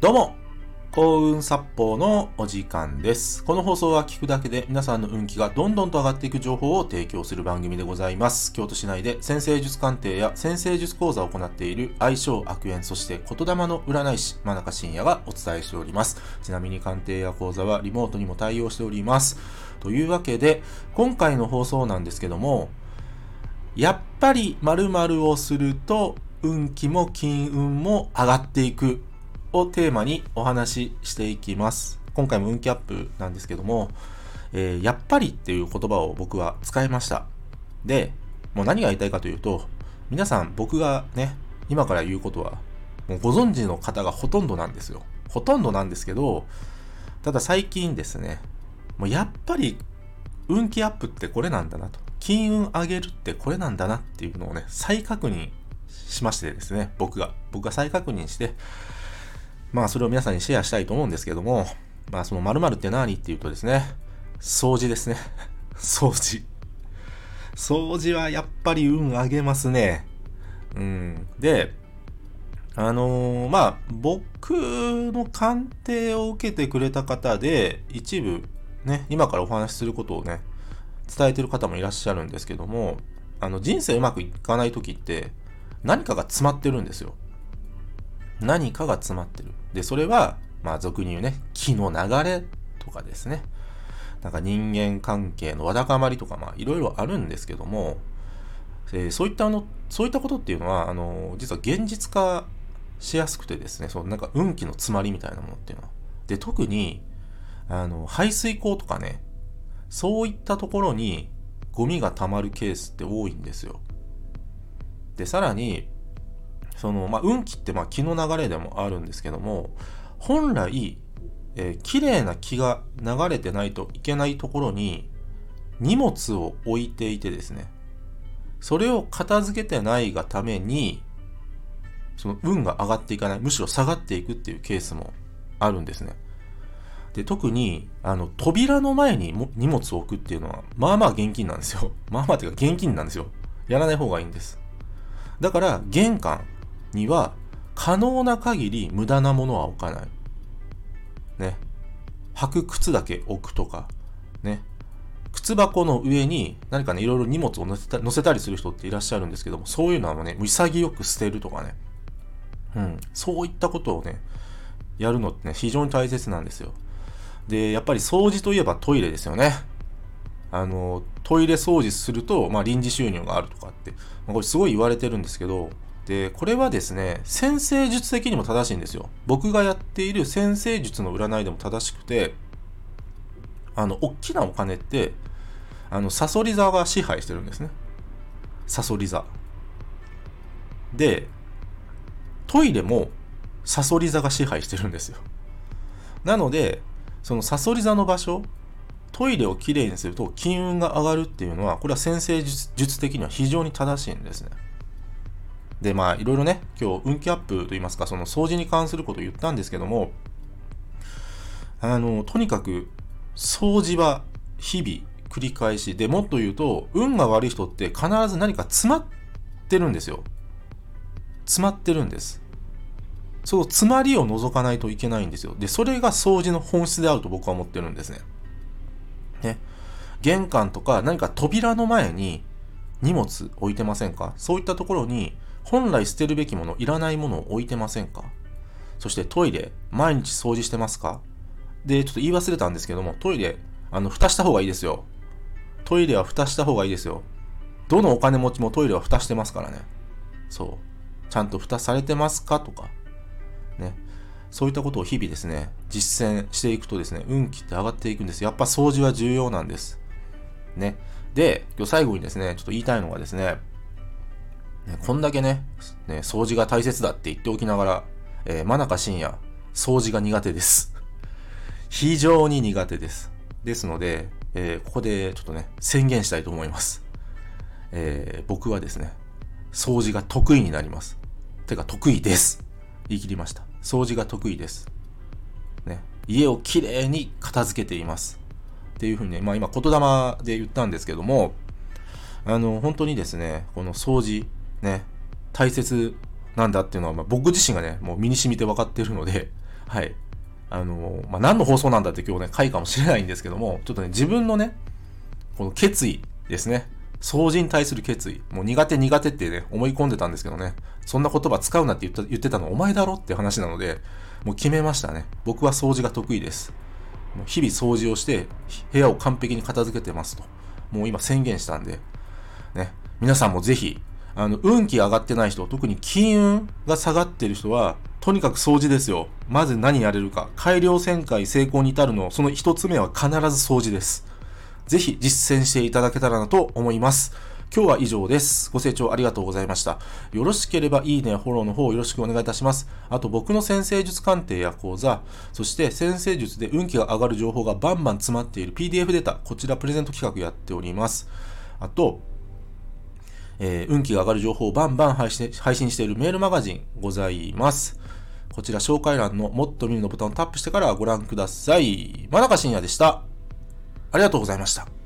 どうも、幸運殺法のお時間です。この放送は聞くだけで皆さんの運気がどんどんと上がっていく情報を提供する番組でございます。京都市内で先生術鑑定や先生術講座を行っている相性悪縁、そして言霊の占い師、真中信也がお伝えしております。ちなみに鑑定や講座はリモートにも対応しております。というわけで、今回の放送なんですけども、やっぱり〇〇をすると運気も金運も上がっていくをテーマにお話ししていきます。今回も運気アップなんですけども、えーやっぱりっていう言葉を僕は使いました。で、もう何が言いたいかというと、皆さん僕がね、今から言うことは、もうご存知の方がほとんどなんですよ。ほとんどなんですけど、ただ最近ですね、もうやっぱり運気アップってこれなんだなと。金運上げるってこれなんだなっていうのをね、再確認しましてですね、僕が。僕が再確認して、まあそれを皆さんにシェアしたいと思うんですけども、まあその〇〇って何っていうとですね、掃除ですね。掃除。掃除はやっぱり運上げますね。うん。で、あのーまあ僕の鑑定を受けてくれた方で、一部ね、今からお話しすることをね、伝えてる方もいらっしゃるんですけども、あの人生うまくいかない時って何かが詰まってるんですよ。何かが詰まってる。で、それは、まあ俗に言うね、気の流れとかですね。なんか人間関係のわだかまりとか、まあいろいろあるんですけども、えーそういったあの、そういったことっていうのは、あの、実は現実化しやすくてですね、そのなんか運気の詰まりみたいなものっていうのは。で、特に、あの、排水溝とかね、そういったところにゴミが溜まるケースって多いんですよ。で、さらに、その、まあ、運気ってまあ気の流れでもあるんですけども、本来、えー綺麗な気が流れてないといけないところに荷物を置いていてですね、それを片付けてないがために、その運が上がっていかない、むしろ下がっていくっていうケースもあるんですね。で、特に、あの、扉の前に荷物を置くっていうのは、まあまあ現金なんですよ。まあまあっていうか現金なんですよ。やらない方がいいんです。だから、玄関には、可能な限り無駄なものは置かない。ね。履く靴だけ置くとか、ね。靴箱の上に何かね、いろいろ荷物を乗せた乗せたりする人っていらっしゃるんですけども、そういうのはね、潔く捨てるとかね。うん。そういったことをね、やるのってね、非常に大切なんですよ。で、やっぱり掃除といえばトイレですよね。あの、トイレ掃除すると、まあ、臨時収入があるとかって、まあこれすごい言われてるんですけど、で、これはですね、先生術的にも正しいんですよ。僕がやっている先生術の占いでも正しくて、あの、大きなお金って、あの、サソリ座が支配してるんですね。サソリ座。で、トイレもサソリ座が支配してるんですよ。なので、そのサソリ座の場所、トイレをきれいにすると金運が上がるっていうのは、これは先生術的には非常に正しいんですね。で、まあ、いろいろね、今日、運気アップといいますか、その掃除に関することを言ったんですけども、あの、とにかく、掃除は日々繰り返し、でもっと言うと、運が悪い人って必ず何か詰まってるんですよ。詰まってるんです。その詰まりを除かないといけないんですよ。で、それが掃除の本質であると僕は思ってるんですね。ね。玄関とか何か扉の前に荷物置いてませんか？そういったところに本来捨てるべきもの、いらないものを置いてませんか？そしてトイレ、毎日掃除してますか？で、ちょっと言い忘れたんですけども、トイレ、あの、蓋した方がいいですよ。トイレは蓋した方がいいですよ。どのお金持ちもトイレは蓋してますからね。そう。ちゃんと蓋されてますか？とか。ね。そういったことを日々ですね、実践していくとですね、運気って上がっていくんです。やっぱ掃除は重要なんです。ね。で、今日最後にですね、ちょっと言いたいのがですね、こんだけね、ね、掃除が大切だって言っておきながら、えー、真中信也、掃除が苦手です。非常に苦手です。ですので、えーここでちょっとね、宣言したいと思います。えー僕はですね、掃除が得意になります。てか、得意です。言い切りました。掃除が得意です。ね。家をきれいに片付けています。っていうふうにね、まあ今言霊で言ったんですけども、あの、本当にですね、この掃除、ね、大切なんだっていうのは、まあ、僕自身がね、もう身に染みて分かってるので、はい。あの、まあ、何の放送なんだって今日ね、回かもしれないんですけども、ちょっとね、自分のね、この決意ですね。掃除に対する決意。もう苦手苦手ってね、思い込んでたんですけどね。そんな言葉使うなって言った言ってたのお前だろって話なので、もう決めましたね。僕は掃除が得意です。もう日々掃除をして、部屋を完璧に片付けてますと。もう今宣言したんで、ね。皆さんもぜひ、あの、運気上がってない人、特に金運が下がってる人は、とにかく掃除ですよ。まず何やれるか。改良旋回成功に至るの、その一つ目は必ず掃除です。ぜひ実践していただけたらなと思います。今日は以上です。ご清聴ありがとうございました。よろしければいいね、フォローの方よろしくお願いいたします。あと僕の先生術鑑定や講座、そして先生術で運気が上がる情報がバンバン詰まっている PDF データ、こちらプレゼント企画やっております。あと、えー、運気が上がる情報をバンバン配信配信しているメールマガジンございます。こちら紹介欄のもっと見るのボタンをタップしてからご覧ください。真中信也でした。ありがとうございました。